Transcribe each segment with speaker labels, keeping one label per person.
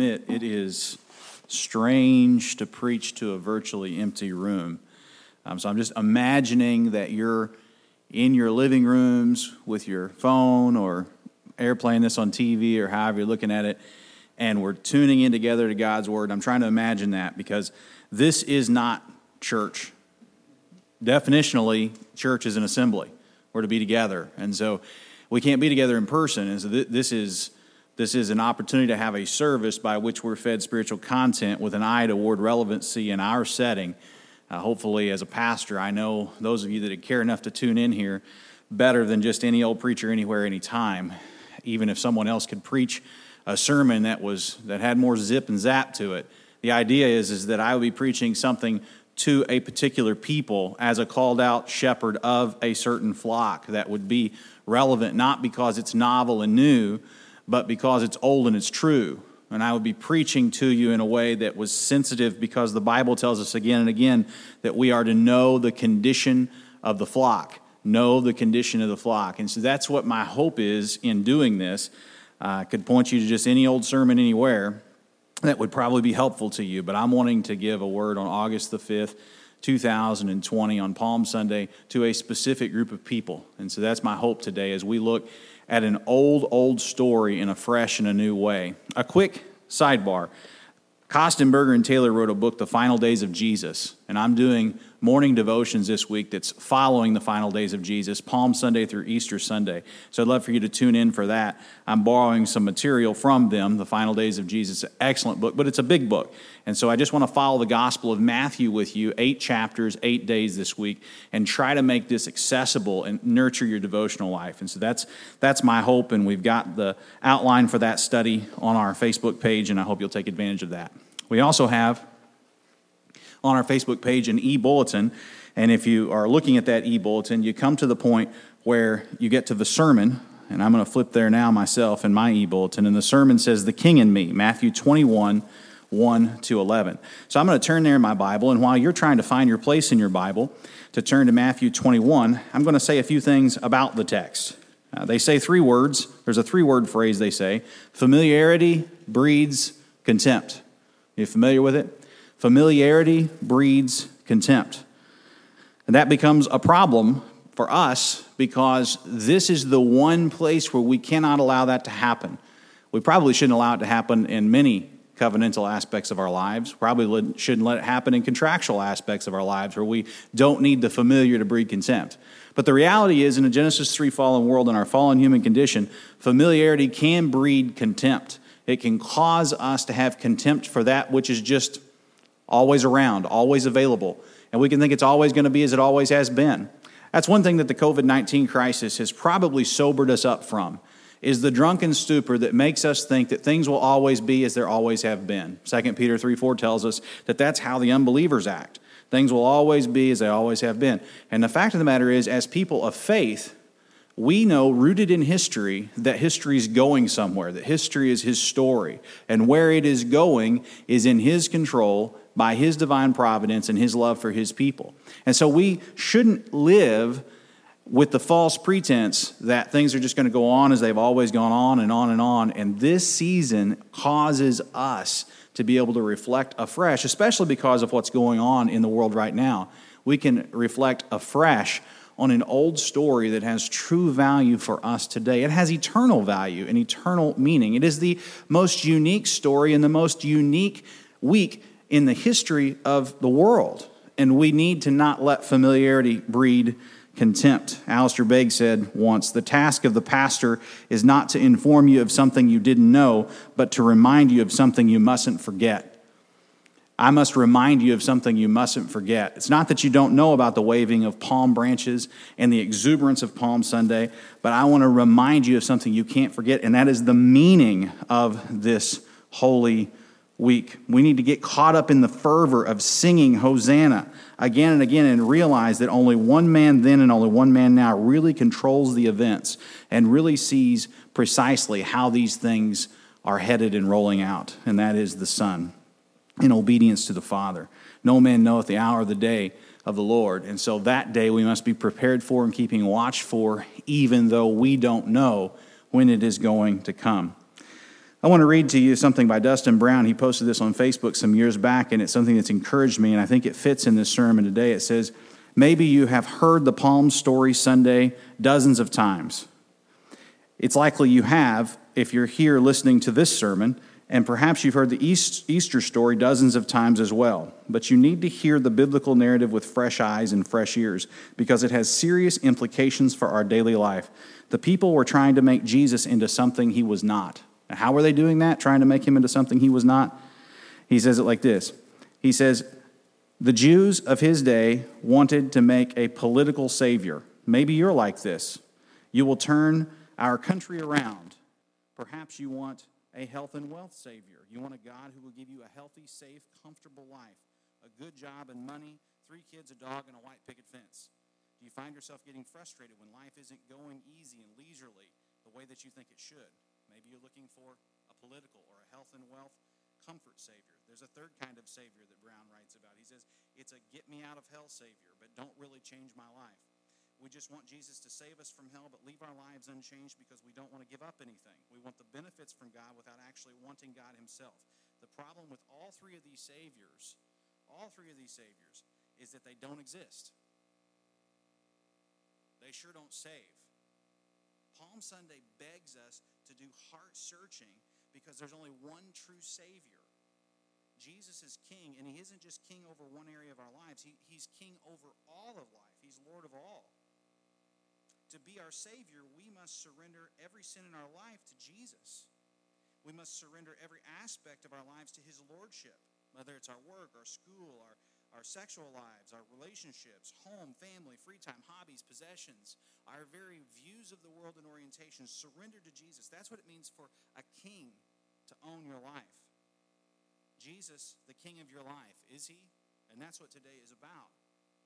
Speaker 1: admit it is strange to preach to a virtually empty room. Um, so I'm just imagining that you're in your living rooms with your phone or airplaying this on TV or however you're looking at it, and we're tuning in together to God's Word. I'm trying to imagine that because this is not church. Definitionally, church is an assembly. We're to be together. And so we can't be together in person. And so this is this is an opportunity to have a service by which we're fed spiritual content with an eye toward relevancy in our setting. Uh, hopefully, as a pastor, I know those of you that care enough to tune in here better than just any old preacher anywhere, anytime. Even if someone else could preach a sermon that was that had more zip and zap to it. The idea is, is that I will be preaching something to a particular people as a called out shepherd of a certain flock that would be relevant, not because it's novel and new, but because it's old and it's true. And I would be preaching to you in a way that was sensitive because the Bible tells us again and again that we are to know the condition of the flock. Know the condition of the flock. And so that's what my hope is in doing this. I could point you to just any old sermon anywhere that would probably be helpful to you, but I'm wanting to give a word on August the 5th. 2020 on Palm Sunday to a specific group of people. And so that's my hope today as we look at an old, old story in a fresh and a new way. A quick sidebar Kostenberger and Taylor wrote a book, The Final Days of Jesus, and I'm doing morning devotions this week that's following the final days of Jesus, Palm Sunday through Easter Sunday. So I'd love for you to tune in for that. I'm borrowing some material from them, The Final Days of Jesus. Excellent book, but it's a big book. And so I just want to follow the Gospel of Matthew with you, eight chapters, eight days this week, and try to make this accessible and nurture your devotional life. And so that's, that's my hope, and we've got the outline for that study on our Facebook page, and I hope you'll take advantage of that. We also have on our Facebook page an e bulletin. And if you are looking at that e bulletin, you come to the point where you get to the sermon. And I'm going to flip there now myself in my e bulletin. And the sermon says, The King in Me, Matthew 21. 1 to 11. So I'm going to turn there in my Bible, and while you're trying to find your place in your Bible to turn to Matthew 21, I'm going to say a few things about the text. Uh, they say three words. There's a three word phrase they say familiarity breeds contempt. You familiar with it? Familiarity breeds contempt. And that becomes a problem for us because this is the one place where we cannot allow that to happen. We probably shouldn't allow it to happen in many covenantal aspects of our lives. Probably shouldn't let it happen in contractual aspects of our lives where we don't need the familiar to breed contempt. But the reality is, in a Genesis 3 fallen world, in our fallen human condition, familiarity can breed contempt. It can cause us to have contempt for that which is just always around, always available. And we can think it's always going to be as it always has been. That's one thing that the COVID 19 crisis has probably sobered us up from is the drunken stupor that makes us think that things will always be as they always have been. 2 Peter 3 4 tells us that that's how the unbelievers act. Things will always be as they always have been. And the fact of the matter is, as people of faith, we know, rooted in history, that history is going somewhere, that history is his story. And where it is going is in his control by his divine providence and his love for his people. And so we shouldn't live with the false pretense that things are just going to go on as they've always gone on and on and on. And this season causes us to be able to reflect afresh, especially because of what's going on in the world right now. We can reflect afresh on an old story that has true value for us today. It has eternal value and eternal meaning. It is the most unique story and the most unique week in the history of the world. And we need to not let familiarity breed contempt. Alistair Begg said once The task of the pastor is not to inform you of something you didn't know, but to remind you of something you mustn't forget. I must remind you of something you mustn't forget. It's not that you don't know about the waving of palm branches and the exuberance of Palm Sunday, but I want to remind you of something you can't forget, and that is the meaning of this holy week. We need to get caught up in the fervor of singing Hosanna again and again and realize that only one man then and only one man now really controls the events and really sees precisely how these things are headed and rolling out, and that is the Son in obedience to the Father. No man knoweth the hour of the day of the Lord. And so that day we must be prepared for and keeping watch for, even though we don't know when it is going to come. I want to read to you something by Dustin Brown. He posted this on Facebook some years back, and it's something that's encouraged me, and I think it fits in this sermon today. It says, Maybe you have heard the Palm Story Sunday dozens of times. It's likely you have if you're here listening to this sermon, and perhaps you've heard the Easter story dozens of times as well. But you need to hear the biblical narrative with fresh eyes and fresh ears because it has serious implications for our daily life. The people were trying to make Jesus into something he was not. How were they doing that? Trying to make him into something he was not? He says it like this He says, The Jews of his day wanted to make a political savior. Maybe you're like this. You will turn our country around. Perhaps you want a health and wealth savior. You want a God who will give you a healthy, safe, comfortable life, a good job and money, three kids, a dog, and a white picket fence. Do you find yourself getting frustrated when life isn't going easy and leisurely the way that you think it should? Maybe you're looking for a political or a health and wealth comfort savior. There's a third kind of savior that Brown writes about. He says, It's a get me out of hell savior, but don't really change my life. We just want Jesus to save us from hell, but leave our lives unchanged because we don't want to give up anything. We want the benefits from God without actually wanting God Himself. The problem with all three of these saviors, all three of these saviors, is that they don't exist. They sure don't save. Palm Sunday begs us to do heart searching because there's only one true Savior. Jesus is king, and he isn't just king over one area of our lives, he, he's king over all of life. He's Lord of all. To be our Savior, we must surrender every sin in our life to Jesus. We must surrender every aspect of our lives to his lordship, whether it's our work, our school, our, our sexual lives, our relationships, home, family, free time, hobbies, possessions, our very views of the world and orientations, surrender to Jesus. That's what it means for a king to own your life. Jesus, the king of your life, is he? And that's what today is about.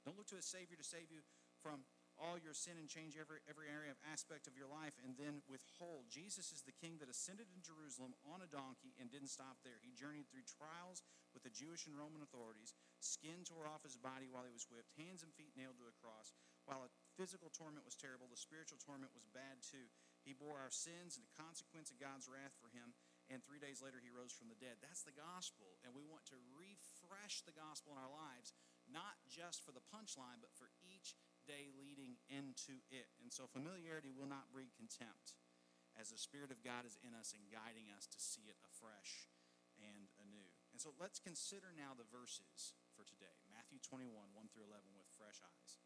Speaker 1: Don't look to a Savior to save you from all your sin and change every, every area of aspect of your life and then withhold. Jesus is the king that ascended in Jerusalem on a donkey and didn't stop there. He journeyed through trials with the Jewish and Roman authorities, skin tore off his body while he was whipped, hands and feet nailed to a cross. While a physical torment was terrible, the spiritual torment was bad too. He bore our sins and the consequence of God's wrath for him, and three days later he rose from the dead. That's the gospel, and we want to refresh the gospel in our lives, not just for the punchline, but for each day leading into it. And so familiarity will not breed contempt as the Spirit of God is in us and guiding us to see it afresh and anew. And so let's consider now the verses for today Matthew 21, 1 through 11, with fresh eyes.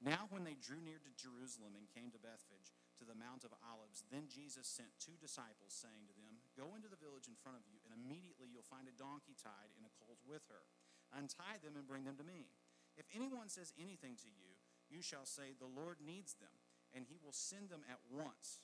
Speaker 1: Now, when they drew near to Jerusalem and came to Bethphage, to the Mount of Olives, then Jesus sent two disciples, saying to them, Go into the village in front of you, and immediately you'll find a donkey tied and a colt with her. Untie them and bring them to me. If anyone says anything to you, you shall say, The Lord needs them, and he will send them at once.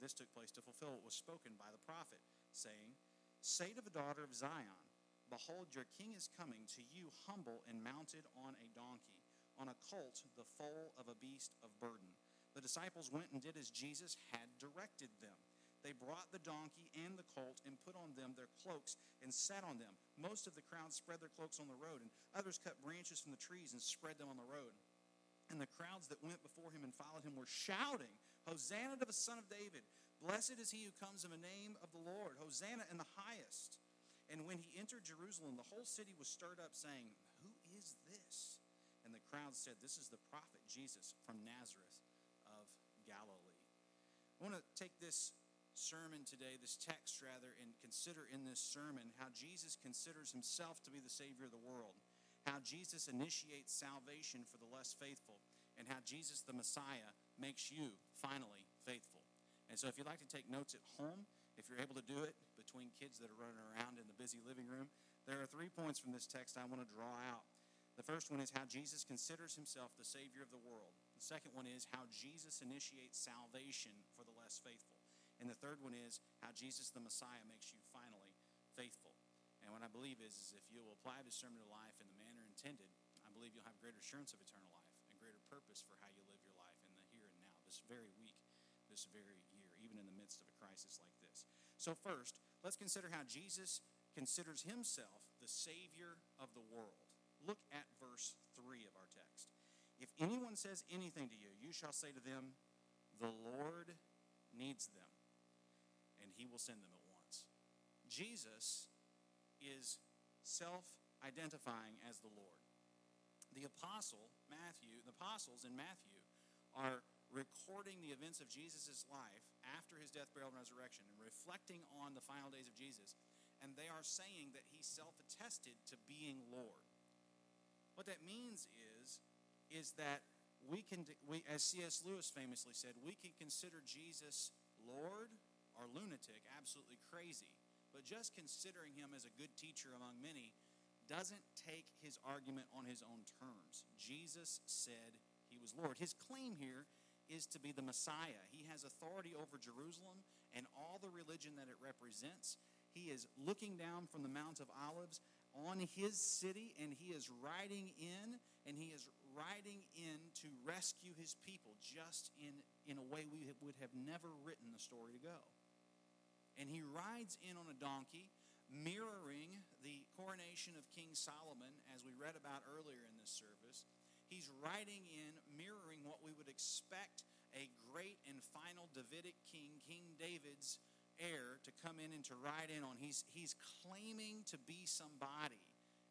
Speaker 1: This took place to fulfill what was spoken by the prophet, saying, Say to the daughter of Zion, Behold, your king is coming to you humble and mounted on a donkey, on a colt, the foal of a beast of burden. The disciples went and did as Jesus had directed them. They brought the donkey and the colt and put on them their cloaks and sat on them. Most of the crowd spread their cloaks on the road, and others cut branches from the trees and spread them on the road. And the crowds that went before him and followed him were shouting, Hosanna to the Son of David! Blessed is he who comes in the name of the Lord! Hosanna in the highest! And when he entered Jerusalem, the whole city was stirred up, saying, Who is this? And the crowd said, This is the prophet Jesus from Nazareth of Galilee. I want to take this sermon today, this text rather, and consider in this sermon how Jesus considers himself to be the Savior of the world how Jesus initiates salvation for the less faithful, and how Jesus, the Messiah, makes you finally faithful. And so, if you'd like to take notes at home, if you're able to do it between kids that are running around in the busy living room, there are three points from this text I want to draw out. The first one is how Jesus considers himself the Savior of the world. The second one is how Jesus initiates salvation for the less faithful. And the third one is how Jesus, the Messiah, makes you finally faithful. And what I believe is, is if you'll apply this sermon to life in the intended, I believe you'll have greater assurance of eternal life and greater purpose for how you live your life in the here and now, this very week, this very year, even in the midst of a crisis like this. So, first, let's consider how Jesus considers himself the Savior of the world. Look at verse 3 of our text. If anyone says anything to you, you shall say to them, The Lord needs them, and he will send them at once.
Speaker 2: Jesus is self identifying as the Lord. The apostle, Matthew, the apostles in Matthew are recording the events of Jesus' life after his death, burial, and resurrection and reflecting on the final days of Jesus. And they are saying that he self attested to being Lord. What that means is, is that we can, we, as C.S. Lewis famously said, we can consider Jesus Lord or lunatic, absolutely crazy. But just considering him as a good teacher among many doesn't take his argument on his own terms. Jesus said he was Lord. His claim here is to be the Messiah. He has authority over Jerusalem and all the religion that it represents. He is looking down from the Mount of Olives on his city and he is riding in and he is riding in to rescue his people just in, in a way we would have never written the story to go. And he rides in on a donkey, mirroring the coronation of King Solomon, as we read about earlier in this service. He's riding in, mirroring what we would expect a great and final Davidic king, King David's heir, to come in and to ride in on. He's, he's claiming to be somebody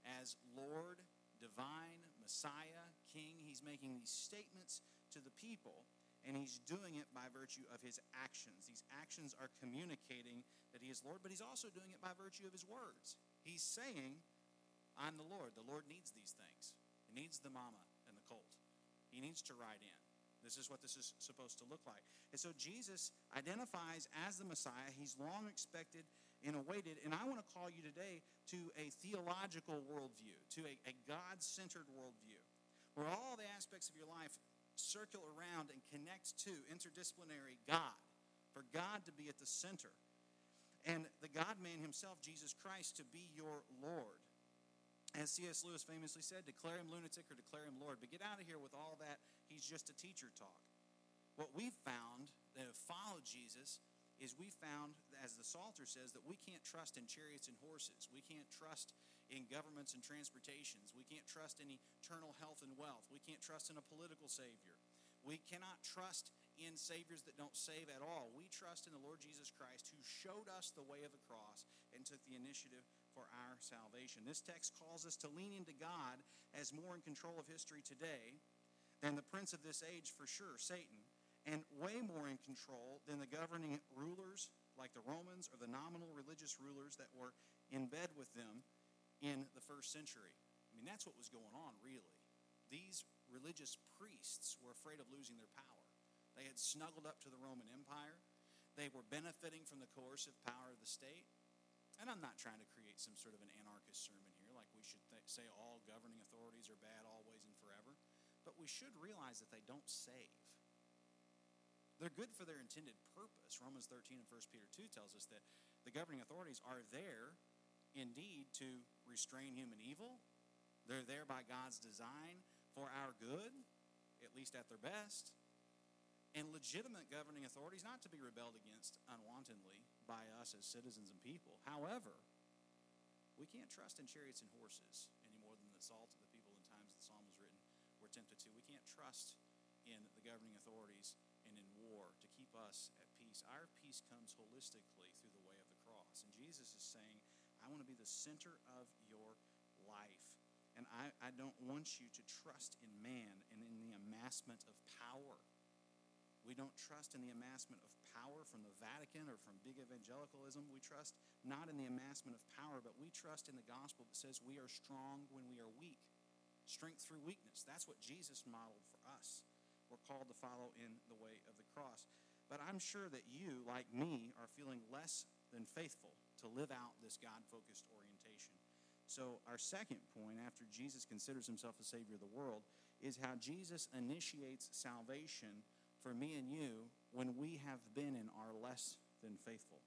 Speaker 2: as Lord, divine, Messiah, King. He's making these statements to the people, and he's doing it by virtue of his actions. These actions are communicating that he is Lord, but he's also doing it by virtue of his words. He's saying, I'm the Lord. The Lord needs these things. He needs the mama and the colt. He needs to ride in. This is what this is supposed to look like. And so Jesus identifies as the Messiah. He's long expected and awaited. And I want to call you today to a theological worldview, to a, a God centered worldview, where all the aspects of your life circle around and connect to interdisciplinary God, for God to be at the center. And the God man himself, Jesus Christ, to be your Lord as C.S. Lewis famously said, declare him lunatic or declare him Lord. But get out of here with all that, he's just a teacher talk. What we've found that have followed Jesus is we found, as the Psalter says, that we can't trust in chariots and horses. We can't trust in governments and transportations. We can't trust in eternal health and wealth. We can't trust in a political savior. We cannot trust in saviors that don't save at all. We trust in the Lord Jesus Christ who showed us the way of the cross and took the initiative for our salvation. This text calls us to lean into God as more in control of history today than the prince of this age, for sure, Satan, and way more in control than the governing rulers like the Romans or the nominal religious rulers that were in bed with them in the first century. I mean, that's what was going on, really. These religious priests were afraid of losing their power. They had snuggled up to the Roman Empire. They were benefiting from the coercive power of the state. And I'm not trying to create some sort of an anarchist sermon here, like we should th- say all governing authorities are bad always and forever. But we should realize that they don't save. They're good for their intended purpose. Romans 13 and 1 Peter 2 tells us that the governing authorities are there indeed to restrain human evil. They're there by God's design for our good, at least at their best. And legitimate governing authorities not to be rebelled against unwantedly by us as citizens and people. However, we can't trust in chariots and horses any more than the salt of the people in times the psalm was written were tempted to. We can't trust in the governing authorities and in war to keep us at peace. Our peace comes holistically through the way of the cross. And Jesus is saying, I want to be the center of your life. And I, I don't want you to trust in man and in the amassment of power. We don't trust in the amassment of power from the Vatican or from big evangelicalism. We trust not in the amassment of power, but we trust in the gospel that says we are strong when we are weak. Strength through weakness. That's what Jesus modeled for us. We're called to follow in the way of the cross. But I'm sure that you, like me, are feeling less than faithful to live out this God focused orientation. So, our second point, after Jesus considers himself the Savior of the world, is how Jesus initiates salvation for me and you when we have been and are less than faithful.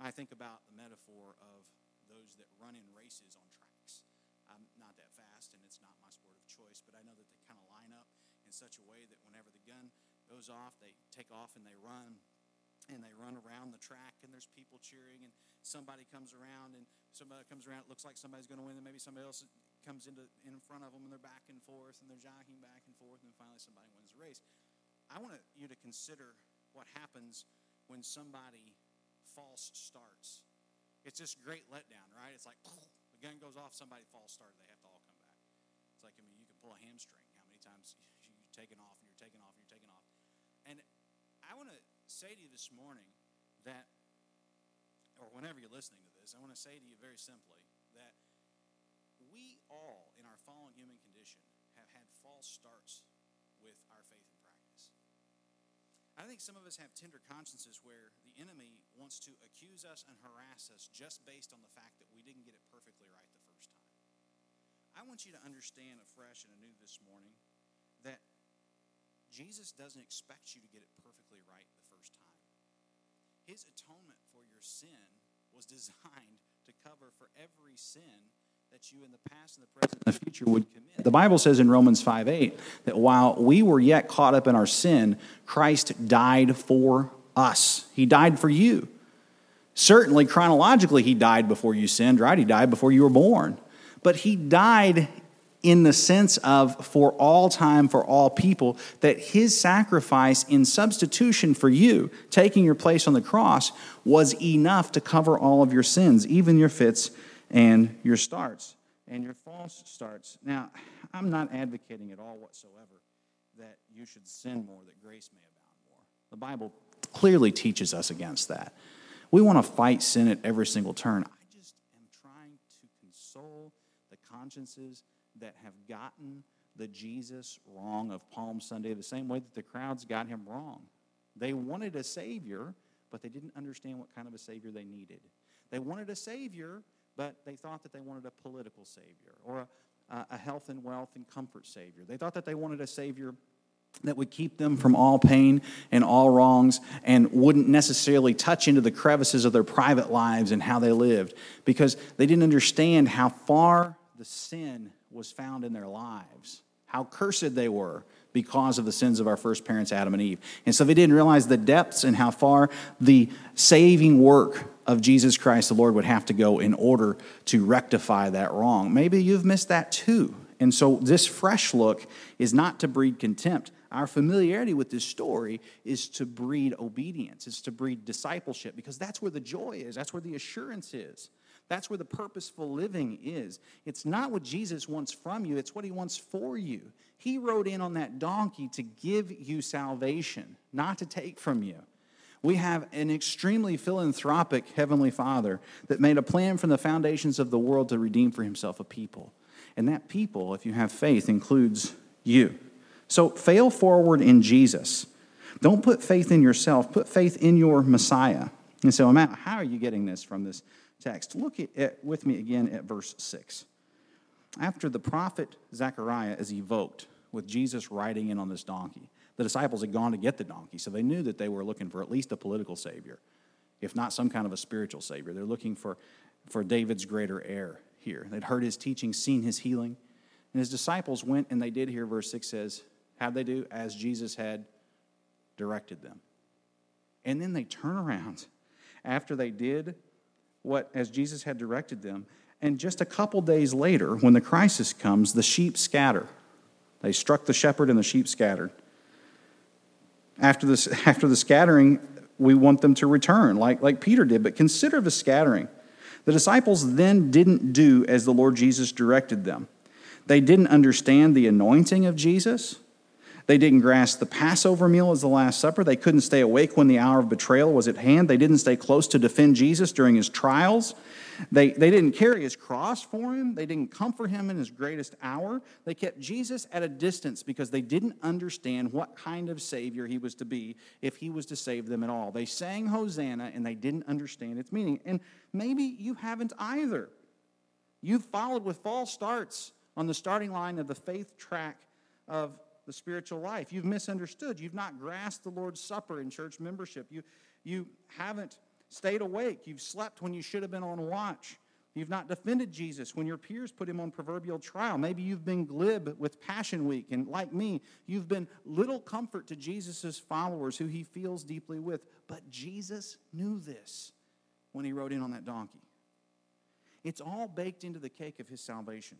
Speaker 2: I think about the metaphor of those that run in races on tracks. I'm not that fast, and it's not my sport of choice, but I know that they kind of line up in such a way that whenever the gun goes off, they take off and they run and they run around the track and there's people cheering and somebody comes around and somebody comes around it looks like somebody's going to win and maybe somebody else comes into in front of them and they're back and forth and they're jockeying back and forth and finally somebody wins the race i want you to consider what happens when somebody false starts it's this great letdown, right? It's like the gun goes off, somebody false started, they have to all come back. It's like I mean, you can pull a hamstring. How many times you're taking off and you're taking off and you're taking off? And I want to say to you this morning that, or whenever you're listening to this, I want to say to you very simply that we all, in our fallen human condition, have had false starts with our faith and practice. I think some of us have tender consciences where the enemy wants to accuse us and harass us just based on the fact that we didn't get it perfectly right the first time. I want you to understand afresh and anew this morning that Jesus doesn't expect you to get it perfectly right. His atonement for your sin was designed to cover for every sin that you in the past and the present and the future would commit.
Speaker 1: The Bible says in Romans 5 8 that while we were yet caught up in our sin, Christ died for us. He died for you. Certainly, chronologically, he died before you sinned, right? He died before you were born. But he died in the sense of for all time, for all people, that his sacrifice in substitution for you, taking your place on the cross, was enough to cover all of your sins, even your fits and your starts and your false starts. Now, I'm not advocating at all whatsoever that you should sin more, that grace may abound more. The Bible clearly teaches us against that. We want to fight sin at every single turn. I just am trying to console the consciences that have gotten the Jesus wrong of Palm Sunday the same way that the crowds got him wrong. They wanted a Savior, but they didn't understand what kind of a Savior they needed. They wanted a Savior, but they thought that they wanted a political Savior or a, a health and wealth and comfort Savior. They thought that they wanted a Savior that would keep them from all pain and all wrongs and wouldn't necessarily touch into the crevices of their private lives and how they lived because they didn't understand how far the sin was found in their lives, how cursed they were because of the sins of our first parents, Adam and Eve. And so they didn't realize the depths and how far the saving work of Jesus Christ, the Lord, would have to go in order to rectify that wrong. Maybe you've missed that too. And so this fresh look is not to breed contempt. Our familiarity with this story is to breed obedience, it's to breed discipleship, because that's where the joy is, that's where the assurance is. That's where the purposeful living is. It's not what Jesus wants from you, it's what he wants for you. He rode in on that donkey to give you salvation, not to take from you. We have an extremely philanthropic Heavenly Father that made a plan from the foundations of the world to redeem for himself a people. And that people, if you have faith, includes you. So fail forward in Jesus. Don't put faith in yourself, put faith in your Messiah. And so, Matt, how are you getting this from this text? Look at, with me again at verse 6. After the prophet Zechariah is evoked with Jesus riding in on this donkey, the disciples had gone to get the donkey, so they knew that they were looking for at least a political savior, if not some kind of a spiritual savior. They're looking for, for David's greater heir here. They'd heard his teaching, seen his healing. And his disciples went and they did here, verse 6 says, How'd they do? As Jesus had directed them. And then they turn around after they did what, as Jesus had directed them. And just a couple days later, when the crisis comes, the sheep scatter. They struck the shepherd and the sheep scattered. After, this, after the scattering, we want them to return, like, like Peter did. But consider the scattering. The disciples then didn't do as the Lord Jesus directed them. They didn't understand the anointing of Jesus. They didn't grasp the Passover meal as the Last Supper. They couldn't stay awake when the hour of betrayal was at hand. They didn't stay close to defend Jesus during his trials. They, they didn't carry his cross for him. They didn't comfort him in his greatest hour. They kept Jesus at a distance because they didn't understand what kind of Savior he was to be if he was to save them at all. They sang Hosanna and they didn't understand its meaning. And maybe you haven't either. You've followed with false starts on the starting line of the faith track of the spiritual life. You've misunderstood. You've not grasped the Lord's Supper in church membership. You, you haven't stayed awake. You've slept when you should have been on watch. You've not defended Jesus when your peers put him on proverbial trial. Maybe you've been glib with Passion Week, and like me, you've been little comfort to Jesus' followers who he feels deeply with. But Jesus knew this when he rode in on that donkey. It's all baked into the cake of his salvation.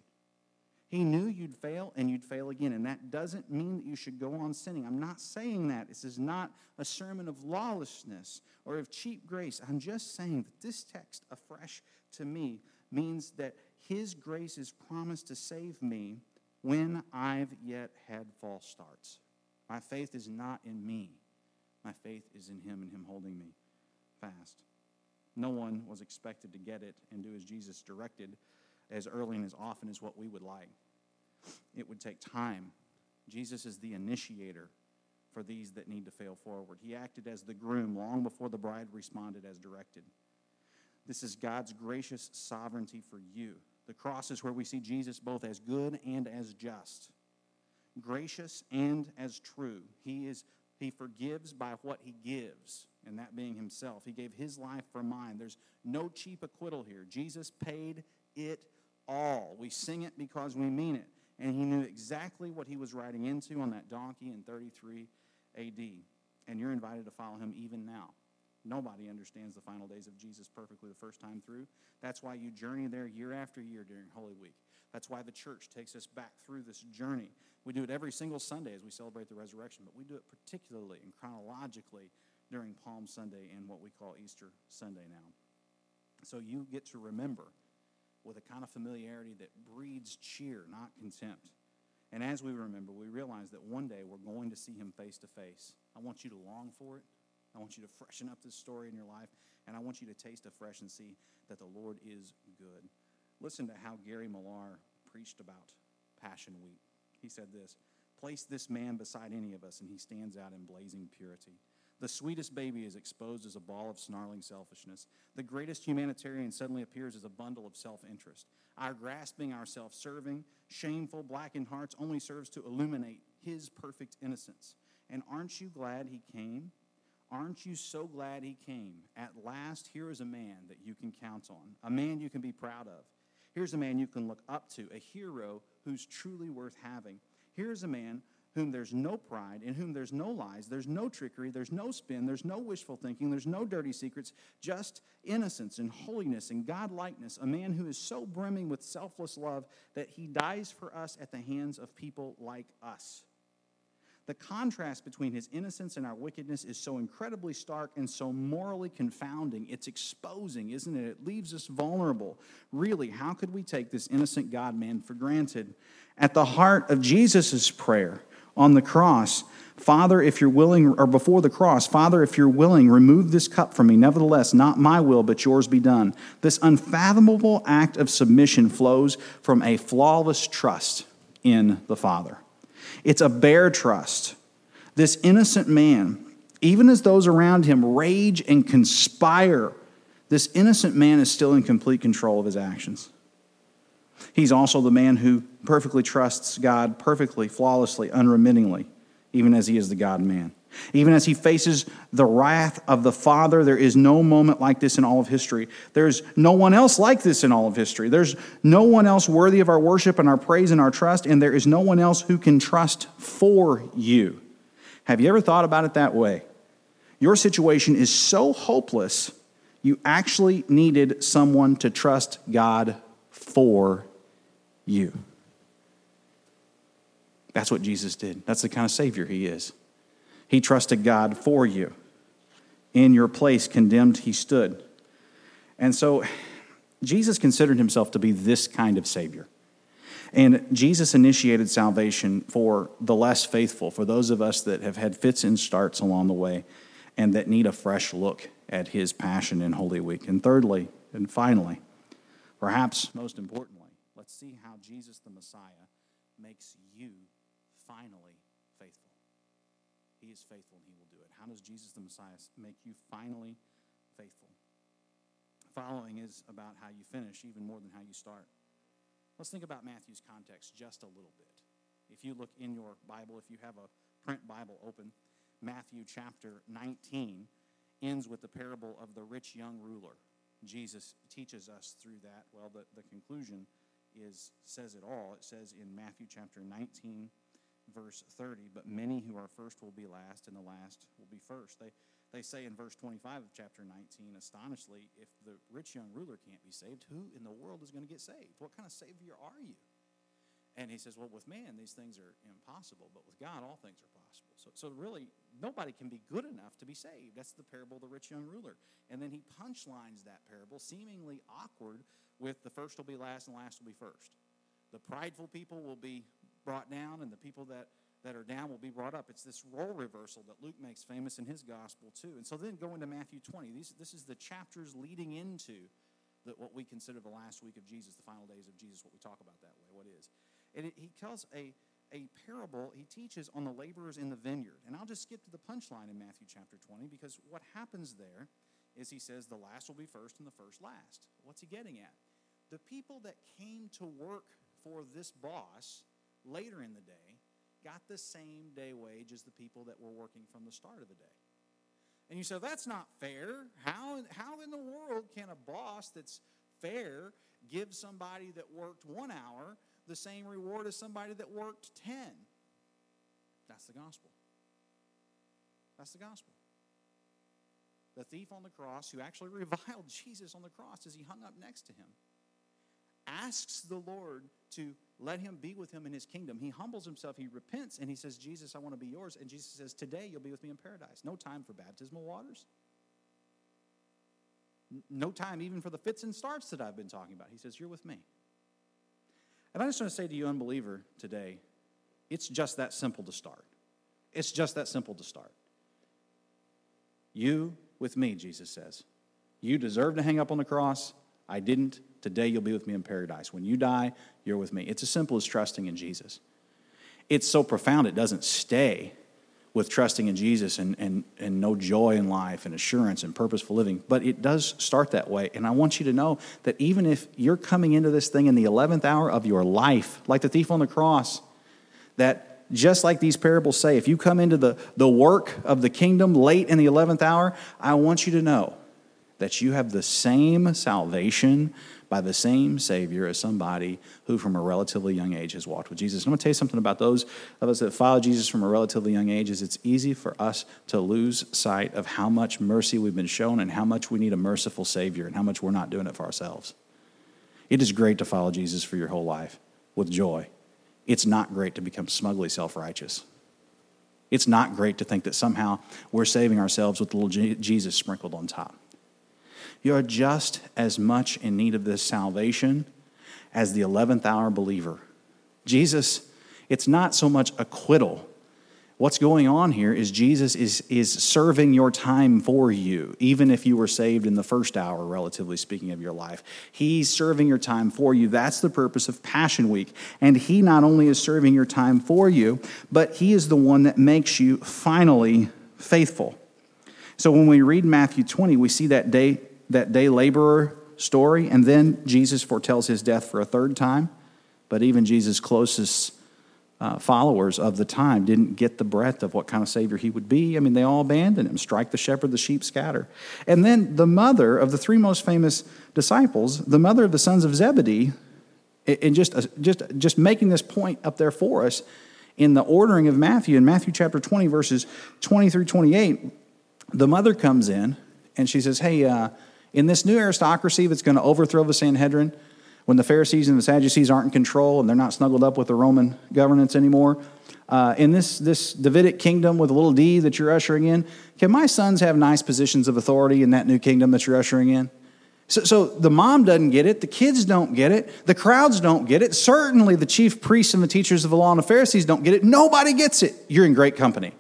Speaker 2: He knew you'd fail and you'd fail again. And that doesn't mean that you should go on sinning. I'm not saying that. This is not a sermon of lawlessness or of cheap grace. I'm just saying that this text, afresh to me, means that His grace is promised to save me when I've yet had false starts. My faith is not in me, my faith is in Him and Him holding me fast. No one was expected to get it and do as Jesus directed as early and as often as what we would like. It would take time. Jesus is the initiator for these that need to fail forward. He acted as the groom long before the bride responded as directed. This is God's gracious sovereignty for you. The cross is where we see Jesus both as good and as just, gracious and as true. He is he forgives by what he gives, and that being himself. He gave his life for mine. There's no cheap acquittal here. Jesus paid it all. We sing it because we mean it. And he knew exactly what he was riding into on that donkey in 33 AD. And you're invited to follow him even now. Nobody understands the final days of Jesus perfectly the first time through. That's why you journey there year after year during Holy Week. That's why the church takes us back through this journey. We do it every single Sunday as we celebrate the resurrection, but we do it particularly and chronologically during Palm Sunday and what we call Easter Sunday now. So you get to remember with a kind of familiarity that breeds cheer, not contempt. And as we remember, we realize that one day we're going to see him face to face. I want you to long for it. I want you to freshen up this story in your life, and I want you to taste afresh and see that the Lord is good. Listen to how Gary Millar preached about Passion Week. He said this Place this man beside any of us, and he stands out in blazing purity. The sweetest baby is exposed as a ball of snarling selfishness. The greatest humanitarian suddenly appears as a bundle of self interest. Our grasping, our self serving, shameful, blackened hearts only serves to illuminate his perfect innocence. And aren't you glad he came? Aren't you so glad he came? At last, here is a man that you can count on, a man you can be proud of. Here's a man you can look up to, a hero who's truly worth having. Here's a man whom there's no pride, in whom there's no lies, there's no trickery, there's no spin, there's no wishful thinking, there's no dirty secrets, just innocence and holiness and godlikeness. A man who is so brimming with selfless love that he dies for us at the hands of people like us. The contrast between his innocence and our wickedness is so incredibly stark and so morally confounding. It's exposing, isn't it? It leaves us vulnerable. Really, how could we take this innocent God man for granted? At the heart of Jesus' prayer on the cross, Father, if you're willing, or before the cross, Father, if you're willing, remove this cup from me. Nevertheless, not my will, but yours be done. This unfathomable act of submission flows from a flawless trust in the Father. It's a bare trust. This innocent man, even as those around him rage and conspire, this innocent man is still in complete control of his actions. He's also the man who perfectly trusts God perfectly, flawlessly, unremittingly, even as he is the God man. Even as he faces the wrath of the Father, there is no moment like this in all of history. There's no one else like this in all of history. There's no one else worthy of our worship and our praise and our trust, and there is no one else who can trust for you. Have you ever thought about it that way? Your situation is so hopeless, you actually needed someone to trust God for you. That's what Jesus did. That's the kind of Savior He is. He trusted God for you. In your place, condemned, he stood. And so Jesus considered himself to be this kind of Savior. And Jesus initiated salvation for the less faithful, for those of us that have had fits and starts along the way and that need a fresh look at his passion in Holy Week. And thirdly, and finally, perhaps most importantly, let's see how Jesus the Messiah makes you finally faithful. he is faithful and He will do it. How does Jesus the Messiah make you finally faithful? Following is about how you finish even more than how you start. Let's think about Matthew's context just a little bit. If you look in your Bible, if you have a print Bible open, Matthew chapter 19 ends with the parable of the rich young ruler. Jesus teaches us through that. Well, the, the conclusion is says it all. It says in Matthew chapter 19, verse 30, but many who are first will be last, and the last will be first. They, they say in verse 25 of chapter 19, astonishingly, if the rich young ruler can't be saved, who in the world is going to get saved? What kind of Savior are you? And he says, Well, with man, these things are impossible, but with God, all things are possible. So, so really, nobody can be good enough to be saved. That's the parable of the rich young ruler. And then he punchlines that parable, seemingly awkward, with the first will be last and last will be first. The prideful people will be brought down, and the people that, that are down will be brought up. It's this role reversal that Luke makes famous in his gospel, too. And so then go into Matthew 20. These, this is the chapters leading into the, what we consider the last week of Jesus, the final days of Jesus, what we talk about that way, what is. And it, he tells a, a parable, he teaches on the laborers in the vineyard. And I'll just skip to the punchline in Matthew chapter 20 because what happens there is he says the last will be first and the first last. What's he getting at? The people that came to work for this boss later in the day got the same day wage as the people that were working from the start of the day. And you say, that's not fair. How, how in the world can a boss that's fair give somebody that worked one hour the same reward as somebody that worked 10. That's the gospel. That's the gospel. The thief on the cross, who actually reviled Jesus on the cross as he hung up next to him, asks the Lord to let him be with him in his kingdom. He humbles himself, he repents, and he says, Jesus, I want to be yours. And Jesus says, Today you'll be with me in paradise. No time for baptismal waters. No time even for the fits and starts that I've been talking about. He says, You're with me. And I just want to say to you, unbeliever, today, it's just that simple to start. It's just that simple to start. You with me, Jesus says. You deserve to hang up on the cross. I didn't. Today you'll be with me in paradise. When you die, you're with me. It's as simple as trusting in Jesus. It's so profound it doesn't stay with trusting in Jesus and, and, and no joy in life and assurance and purposeful living. But it does start that way. And I want you to know that even if you're coming into this thing in the 11th hour of your life, like the thief on the cross, that just like these parables say, if you come into the, the work of the kingdom late in the 11th hour, I want you to know that you have the same salvation by the same Savior as somebody who, from a relatively young age, has walked with Jesus. And I'm going to tell you something about those of us that follow Jesus from a relatively young age. Is it's easy for us to lose sight of how much mercy we've been shown and how much we need a merciful Savior and how much we're not doing it for ourselves. It is great to follow Jesus for your whole life with joy. It's not great to become smugly self righteous. It's not great to think that somehow we're saving ourselves with little Jesus sprinkled on top. You are just as much in need of this salvation as the 11th hour believer. Jesus, it's not so much acquittal. What's going on here is Jesus is, is serving your time for you, even if you were saved in the first hour, relatively speaking, of your life. He's serving your time for you. That's the purpose of Passion Week. And He not only is serving your time for you, but He is the one that makes you finally faithful. So when we read Matthew 20, we see that day that day laborer story, and then Jesus foretells his death for a third time. But even Jesus' closest uh, followers of the time didn't get the breadth of what kind of Savior he would be. I mean, they all abandoned him strike the shepherd, the sheep scatter. And then the mother of the three most famous disciples, the mother of the sons of Zebedee, and just, uh, just, just making this point up there for us in the ordering of Matthew, in Matthew chapter 20, verses 20 through 28, the mother comes in and she says, Hey, uh, in this new aristocracy that's going to overthrow the Sanhedrin, when the Pharisees and the Sadducees aren't in control and they're not snuggled up with the Roman governance anymore, uh, in this, this Davidic kingdom with a little d that you're ushering in, can my sons have nice positions of authority in that new kingdom that you're ushering in? So, so the mom doesn't get it, the kids don't get it, the crowds don't get it, certainly the chief priests and the teachers of the law and the Pharisees don't get it. Nobody gets it. You're in great company.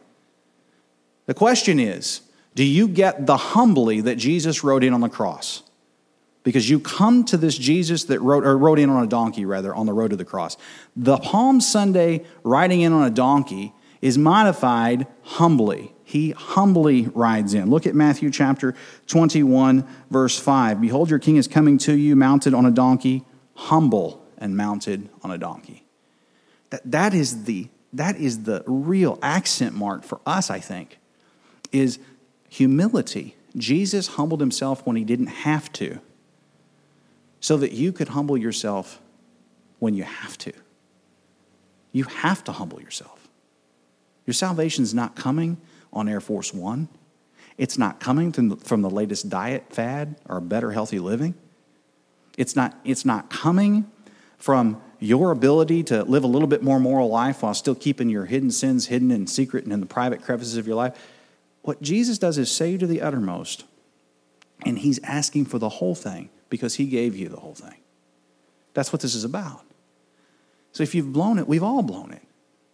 Speaker 2: The question is, do you get the humbly that Jesus rode in on the cross? Because you come to this Jesus that rode, or rode in on a donkey, rather, on the road to the cross. The Palm Sunday riding in on a donkey is modified humbly. He humbly rides in. Look at Matthew chapter 21, verse 5. Behold, your king is coming to you, mounted on a donkey, humble and mounted on a donkey. That, that, is, the, that is the real accent mark for us, I think, is humility. Jesus humbled himself when he didn't have to, so that you could humble yourself when you have to. You have to humble yourself. Your salvation is not coming on Air Force One. It's not coming from the latest diet fad or better healthy living. It's not, it's not coming from
Speaker 1: your ability to live a little bit more moral life while still keeping your hidden sins hidden in secret and in the private crevices of your life. What Jesus does is save to the uttermost, and he's asking for the whole thing because he gave you the whole thing. That's what this is about. So if you've blown it, we've all blown it.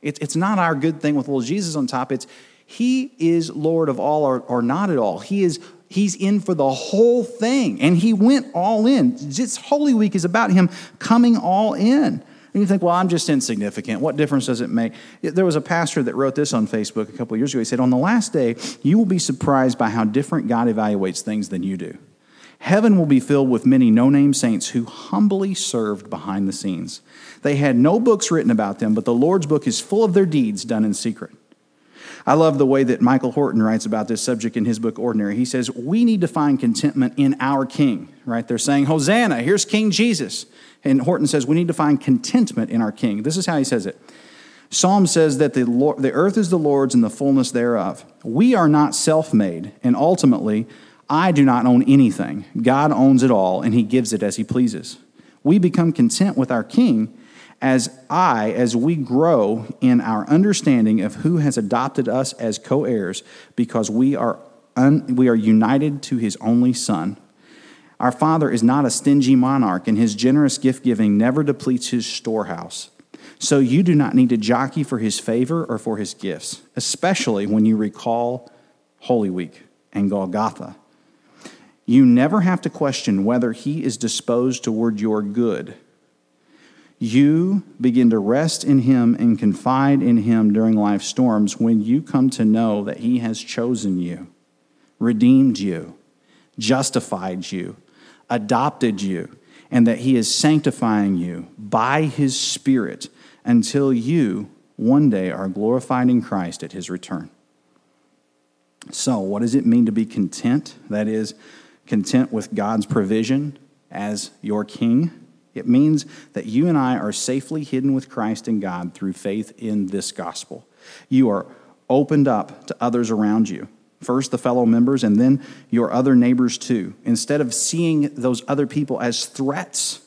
Speaker 1: It's, it's not our good thing with little Jesus on top. It's he is Lord of all or, or not at all. He is he's in for the whole thing. And he went all in. This Holy Week is about him coming all in. And you think, well, I'm just insignificant. What difference does it make? There was a pastor that wrote this on Facebook a couple years ago. He said, On the last day, you will be surprised by how different God evaluates things than you do. Heaven will be filled with many no name saints who humbly served behind the scenes. They had no books written about them, but the Lord's book is full of their deeds done in secret. I love the way that Michael Horton writes about this subject in his book Ordinary. He says, We need to find contentment in our King, right? They're saying, Hosanna, here's King Jesus. And Horton says, We need to find contentment in our King. This is how he says it. Psalm says that the, Lord, the earth is the Lord's and the fullness thereof. We are not self made, and ultimately, I do not own anything. God owns it all, and He gives it as He pleases. We become content with our King as I, as we grow in our understanding of who has adopted us as co heirs because we are, un, we are united to His only Son. Our Father is not a stingy monarch, and His generous gift giving never depletes His storehouse. So you do not need to jockey for His favor or for His gifts, especially when you recall Holy Week and Golgotha you never have to question whether He is disposed toward your good. You begin to rest in Him and confide in Him during life's storms when you come to know that He has chosen you, redeemed you, justified you, adopted you, and that He is sanctifying you by His Spirit until you one day are glorified in Christ at His return. So, what does it mean to be content? That is, content with God's provision as your king. It means that you and I are safely hidden with Christ and God through faith in this gospel. You are opened up to others around you. First, the fellow members, and then your other neighbors too. Instead of seeing those other people as threats,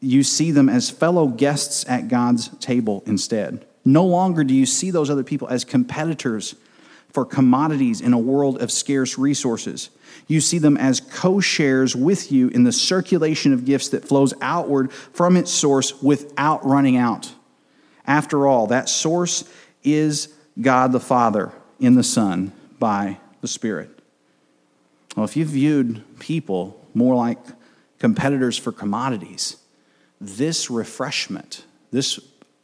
Speaker 1: you see them as fellow guests at God's table instead. No longer do you see those other people as competitors for commodities in a world of scarce resources. You see them as co shares with you in the circulation of gifts that flows outward from its source without running out. After all, that source is God the Father in the Son by the Spirit. Well, if you viewed people more like competitors for commodities, this refreshment, this,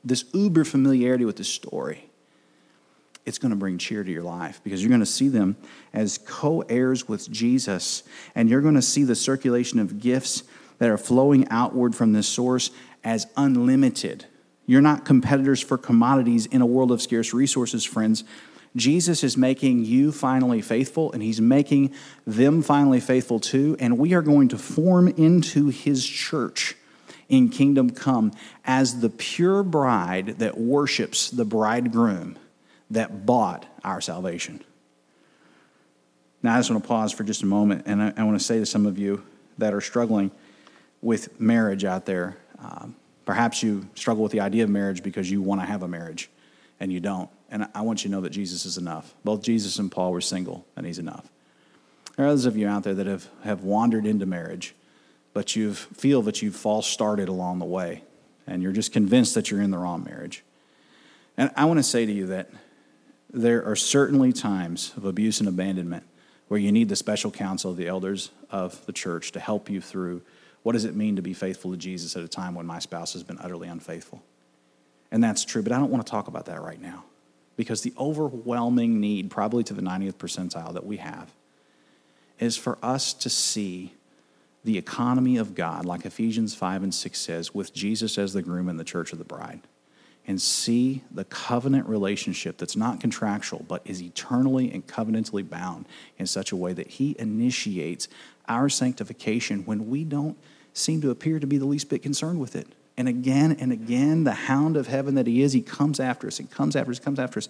Speaker 1: this uber familiarity with the story, it's going to bring cheer to your life because you're going to see them as co heirs with Jesus, and you're going to see the circulation of gifts that are flowing outward from this source as unlimited. You're not competitors for commodities in a world of scarce resources, friends. Jesus is making you finally faithful, and He's making them finally faithful too. And we are going to form into His church in kingdom come as the pure bride that worships the bridegroom that bought our salvation. Now, I just want to pause for just a moment, and I, I want to say to some of you that are struggling with marriage out there um, perhaps you struggle with the idea of marriage because you want to have a marriage and you don't. And I want you to know that Jesus is enough. Both Jesus and Paul were single, and he's enough. There are others of you out there that have, have wandered into marriage, but you feel that you've false started along the way, and you're just convinced that you're in the wrong marriage. And I want to say to you that there are certainly times of abuse and abandonment where you need the special counsel of the elders of the church to help you through what does it mean to be faithful to Jesus at a time when my spouse has been utterly unfaithful. And that's true, but I don't want to talk about that right now because the overwhelming need, probably to the 90th percentile that we have, is for us to see the economy of God, like Ephesians 5 and 6 says, with Jesus as the groom and the church of the bride and see the covenant relationship that's not contractual, but is eternally and covenantally bound in such a way that He initiates our sanctification when we don't seem to appear to be the least bit concerned with it. And again and again, the hound of heaven that He is, He comes after us and comes after us, comes after us.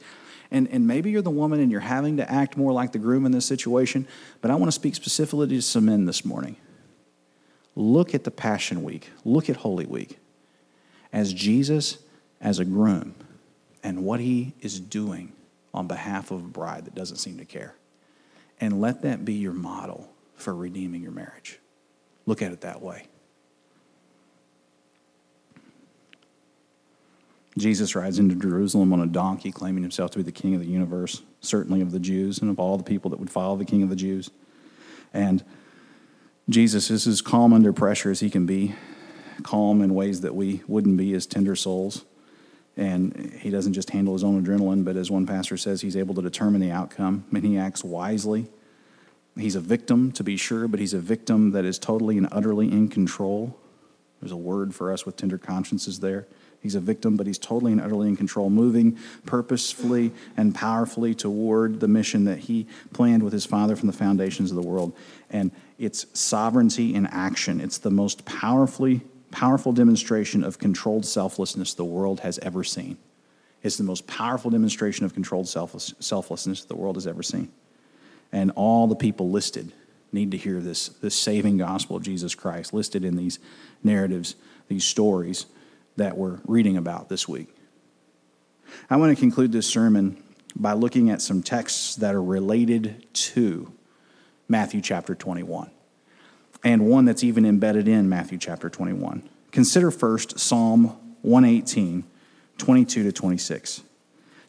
Speaker 1: And, and maybe you're the woman and you're having to act more like the groom in this situation, but I want to speak specifically to some men this morning. Look at the Passion Week, look at Holy Week as Jesus as a groom and what he is doing on behalf of a bride that doesn't seem to care. And let that be your model for redeeming your marriage. Look at it that way. Jesus rides into Jerusalem on a donkey, claiming himself to be the king of the universe, certainly of the Jews and of all the people that would follow the king of the Jews. And Jesus is as calm under pressure as he can be, calm in ways that we wouldn't be as tender souls. And he doesn't just handle his own adrenaline, but as one pastor says, he's able to determine the outcome and he acts wisely. He's a victim, to be sure, but he's a victim that is totally and utterly in control. There's a word for us with tender consciences there. He's a victim, but he's totally and utterly in control, moving purposefully and powerfully toward the mission that he planned with his Father from the foundations of the world. And it's sovereignty in action. It's the most powerfully powerful demonstration of controlled selflessness the world has ever seen. It's the most powerful demonstration of controlled selfless, selflessness the world has ever seen. And all the people listed need to hear this, this saving gospel of Jesus Christ listed in these narratives, these stories that we're reading about this week. I want to conclude this sermon by looking at some texts that are related to Matthew chapter 21, and one that's even embedded in Matthew chapter 21. Consider first Psalm 118, 22 to 26.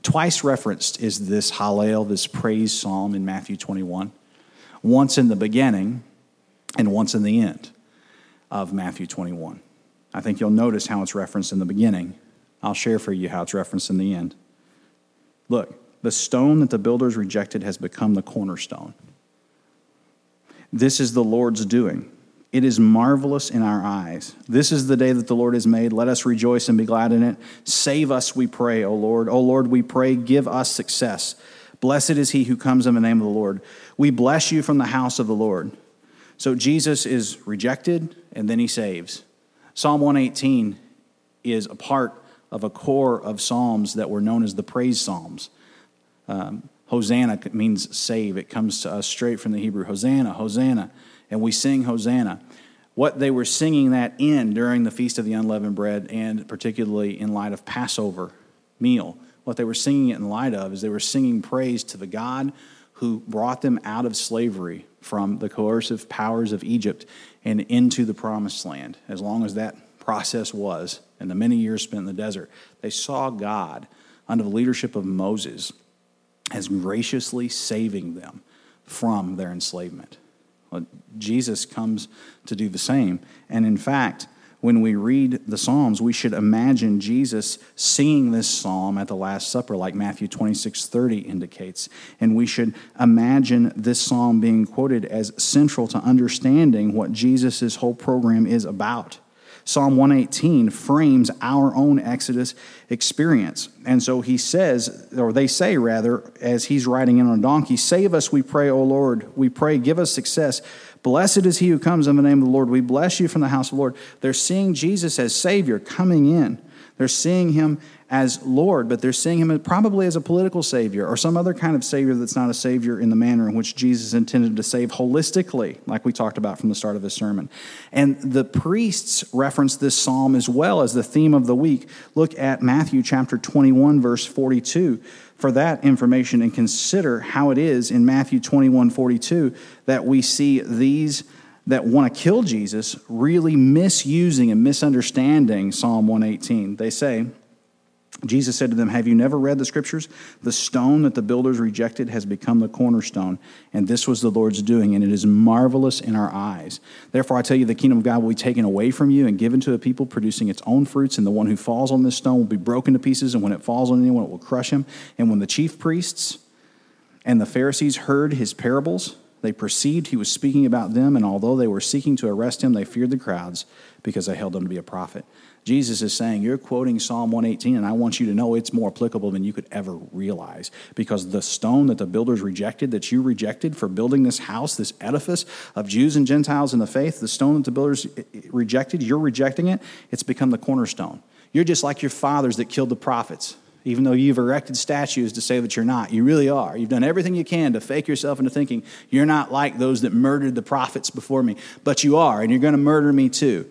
Speaker 1: Twice referenced is this Hallel, this praise psalm in Matthew 21, once in the beginning and once in the end of Matthew 21. I think you'll notice how it's referenced in the beginning. I'll share for you how it's referenced in the end. Look, the stone that the builders rejected has become the cornerstone. This is the Lord's doing. It is marvelous in our eyes. This is the day that the Lord has made. Let us rejoice and be glad in it. Save us, we pray, O Lord. O Lord, we pray, give us success. Blessed is he who comes in the name of the Lord. We bless you from the house of the Lord. So Jesus is rejected and then he saves. Psalm 118 is a part of a core of psalms that were known as the praise psalms. Um, Hosanna means save. It comes to us straight from the Hebrew. Hosanna, Hosanna. And we sing Hosanna. What they were singing that in during the Feast of the Unleavened Bread, and particularly in light of Passover meal, what they were singing it in light of is they were singing praise to the God who brought them out of slavery from the coercive powers of Egypt and into the promised land. As long as that process was, and the many years spent in the desert, they saw God under the leadership of Moses as graciously saving them from their enslavement. Well, Jesus comes to do the same. And in fact, when we read the Psalms, we should imagine Jesus singing this psalm at the Last Supper, like Matthew 26 30 indicates. And we should imagine this psalm being quoted as central to understanding what Jesus' whole program is about. Psalm 118 frames our own Exodus experience. And so he says, or they say rather, as he's riding in on a donkey, Save us, we pray, O Lord. We pray, give us success. Blessed is he who comes in the name of the Lord. We bless you from the house of the Lord. They're seeing Jesus as Savior coming in. They're seeing him as Lord, but they're seeing him probably as a political Savior or some other kind of Savior that's not a Savior in the manner in which Jesus intended to save holistically, like we talked about from the start of his sermon. And the priests reference this psalm as well as the theme of the week. Look at Matthew chapter 21, verse 42 for that information and consider how it is in Matthew 21 42 that we see these that want to kill Jesus really misusing and misunderstanding Psalm 118. They say, Jesus said to them, Have you never read the scriptures? The stone that the builders rejected has become the cornerstone, and this was the Lord's doing, and it is marvelous in our eyes. Therefore, I tell you, the kingdom of God will be taken away from you and given to a people producing its own fruits, and the one who falls on this stone will be broken to pieces, and when it falls on anyone, it will crush him. And when the chief priests and the Pharisees heard his parables, they perceived he was speaking about them, and although they were seeking to arrest him, they feared the crowds because they held him to be a prophet. Jesus is saying, You're quoting Psalm 118, and I want you to know it's more applicable than you could ever realize. Because the stone that the builders rejected, that you rejected for building this house, this edifice of Jews and Gentiles in the faith, the stone that the builders eh, eh, rejected, you're rejecting it, it's become the cornerstone. You're just like your fathers that killed the prophets. Even though you've erected statues to say that you're not, you really are. You've done everything you can to fake yourself into thinking you're not like those that murdered the prophets before me, but you are, and you're going to murder me too.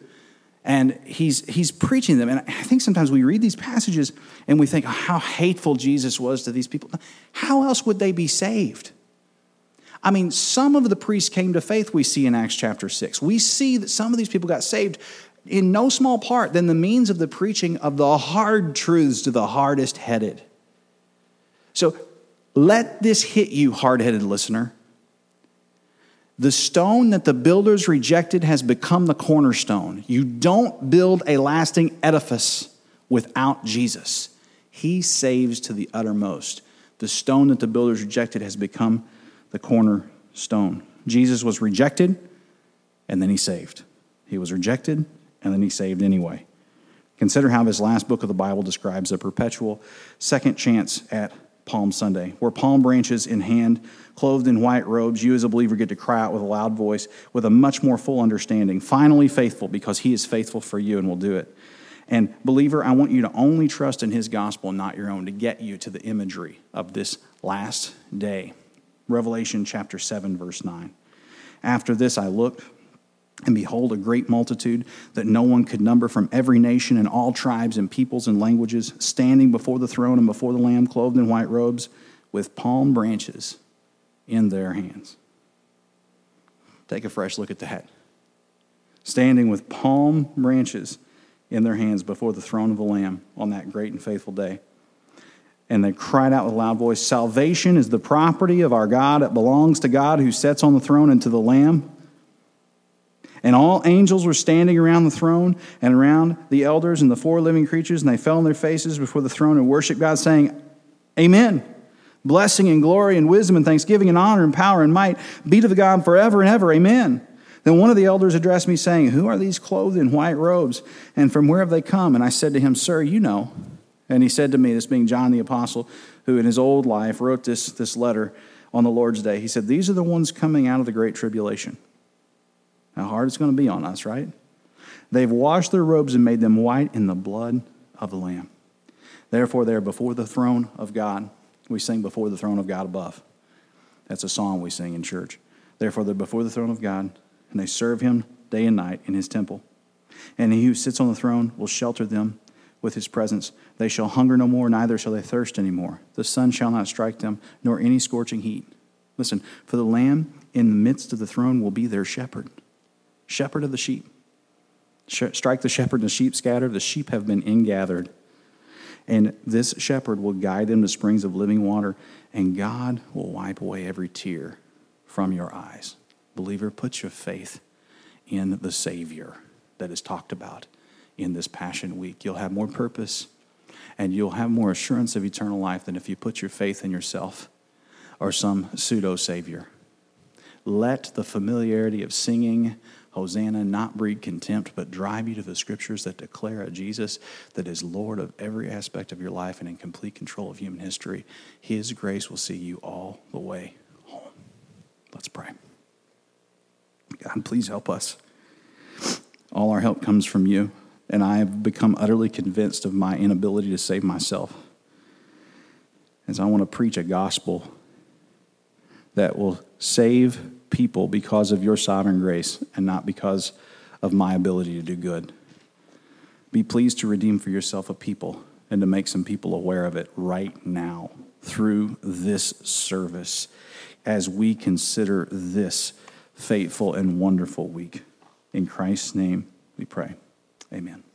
Speaker 1: And he's, he's preaching them. And I think sometimes we read these passages and we think oh, how hateful Jesus was to these people. How else would they be saved? I mean, some of the priests came to faith, we see in Acts chapter 6. We see that some of these people got saved in no small part than the means of the preaching of the hard truths to the hardest headed. So let this hit you, hard headed listener. The stone that the builders rejected has become the cornerstone. You don't build a lasting edifice without Jesus. He saves to the uttermost. The stone that the builders rejected has become the cornerstone. Jesus was rejected and then he saved. He was rejected and then he saved anyway. Consider how this last book of the Bible describes a perpetual second chance at Palm Sunday, where palm branches in hand, clothed in white robes, you as a believer get to cry out with a loud voice with a much more full understanding. Finally, faithful, because he is faithful for you and will do it. And, believer, I want you to only trust in his gospel, not your own, to get you to the imagery of this last day. Revelation chapter 7, verse 9. After this, I looked and behold, a great multitude that no one could number from every nation and all tribes and peoples and languages, standing before the throne and before the Lamb, clothed in white robes, with palm branches in their hands. Take a fresh look at that. Standing with palm branches in their hands before the throne of the Lamb on that great and faithful day. And they cried out with a loud voice Salvation is the property of our God. It belongs to God who sits on the throne and to the Lamb. And all angels were standing around the throne and around the elders and the four living creatures, and they fell on their faces before the throne and worshiped God, saying, Amen. Blessing and glory and wisdom and thanksgiving and honor and power and might be to the God forever and ever. Amen. Then one of the elders addressed me, saying, Who are these clothed in white robes, and from where have they come? And I said to him, Sir, you know. And he said to me, this being John the Apostle, who in his old life wrote this, this letter on the Lord's day, he said, These are the ones coming out of the great tribulation how hard it's going to be on us, right? They've washed their robes and made them white in the blood of the Lamb. Therefore, they're before the throne of God. We sing before the throne of God above. That's a song we sing in church. Therefore, they're before the throne of God, and they serve him day and night in his temple. And he who sits on the throne will shelter them with his presence. They shall hunger no more, neither shall they thirst any more. The sun shall not strike them, nor any scorching heat. Listen, for the Lamb in the midst of the throne will be their shepherd shepherd of the sheep. Strike the shepherd, and the sheep scatter. The sheep have been ingathered. And this shepherd will guide them to springs of living water, and God will wipe away every tear from your eyes. Believer, put your faith in the Savior that is talked about in this Passion Week. You'll have more purpose and you'll have more assurance of eternal life than if you put your faith in yourself or some pseudo Savior. Let the familiarity of singing Hosanna not breed contempt, but drive you to the scriptures that declare a Jesus that is Lord of every aspect of your life and in complete control of human history. His grace will see you all the way home. Let's pray. God, please help us. All our help comes from you, and I have become utterly convinced of my inability to save myself. As I want to preach a gospel that will save people because of your sovereign grace and not because of my ability to do good. Be pleased to redeem for yourself a people and to make some people aware of it right now through this service as we consider this fateful and wonderful week. In Christ's name we pray. Amen.